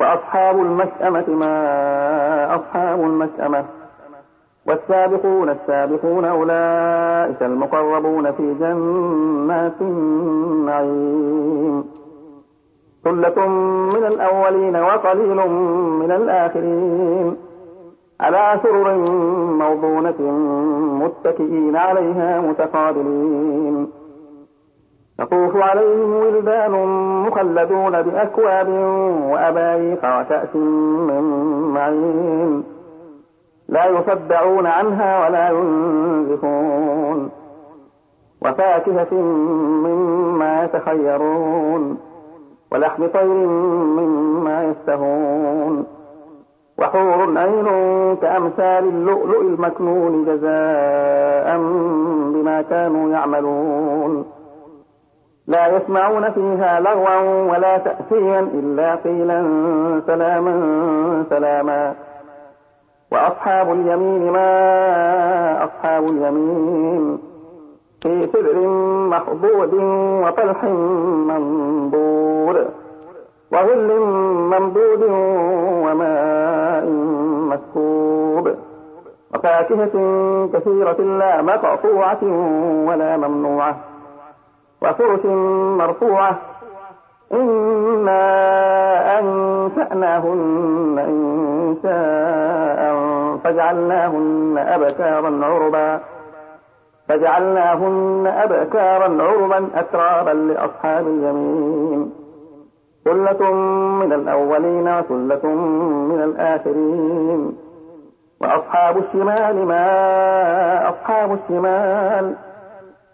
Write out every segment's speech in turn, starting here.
وأصحاب المشأمة ما أصحاب المشأمة والسابقون السابقون أولئك المقربون في جنات النعيم. ثلة من الأولين وقليل من الآخرين. على سرر موضونة متكئين عليها متقابلين. يطوف عليهم ولدان مخلدون بأكواب وأباريق وكأس من معين. لا يصدعون عنها ولا ينزفون. وفاكهة مما يتخيرون. ولحم طير مما يستهون وحور عين كأمثال اللؤلؤ المكنون جزاء بما كانوا يعملون. لا يسمعون فيها لغوا ولا تأثيما إلا قيلا سلاما سلاما. وأصحاب اليمين ما أصحاب اليمين؟ في سدر مخضود وطلح منضور وظل ممدود وماء مسكوب. وفاكهة كثيرة لا مقطوعة ولا ممنوعة. وفرش مرفوعة. إنا أنشأناهن إن شاء فجعلناهن أبكارا عربا. فجعلناهن أبكارا عربا أترابا لأصحاب اليمين. ثلة من الأولين وثلة من الآخرين. وأصحاب الشمال ما أصحاب الشمال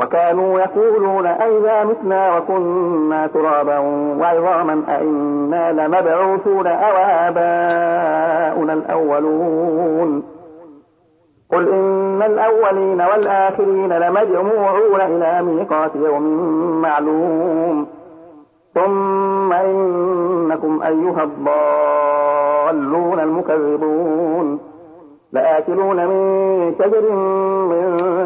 وكانوا يقولون أئذا متنا وكنا ترابا وعظاما أئنا لمبعوثون أو آباؤنا الأولون. قل إن الأولين والآخرين لمجموعون إلى ميقات يوم معلوم. ثم إنكم أيها الضالون المكذبون. لآكلون من شجر من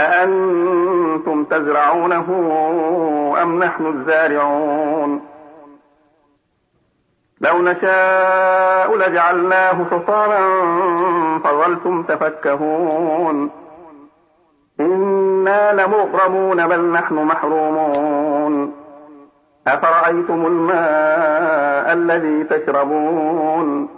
أأنتم تزرعونه أم نحن الزارعون؟ لو نشاء لجعلناه حصانا فظلتم تفكهون. إنا لمغرمون بل نحن محرومون. أفرأيتم الماء الذي تشربون؟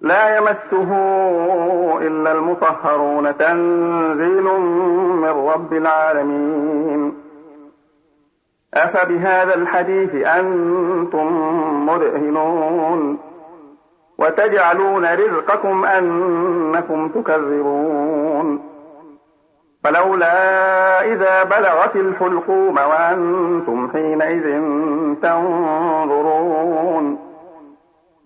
لا يمسه إلا المطهرون تنزيل من رب العالمين. أفبهذا الحديث أنتم مدهنون وتجعلون رزقكم أنكم تكذبون. فلولا إذا بلغت الحلقوم وأنتم حينئذ تنظرون.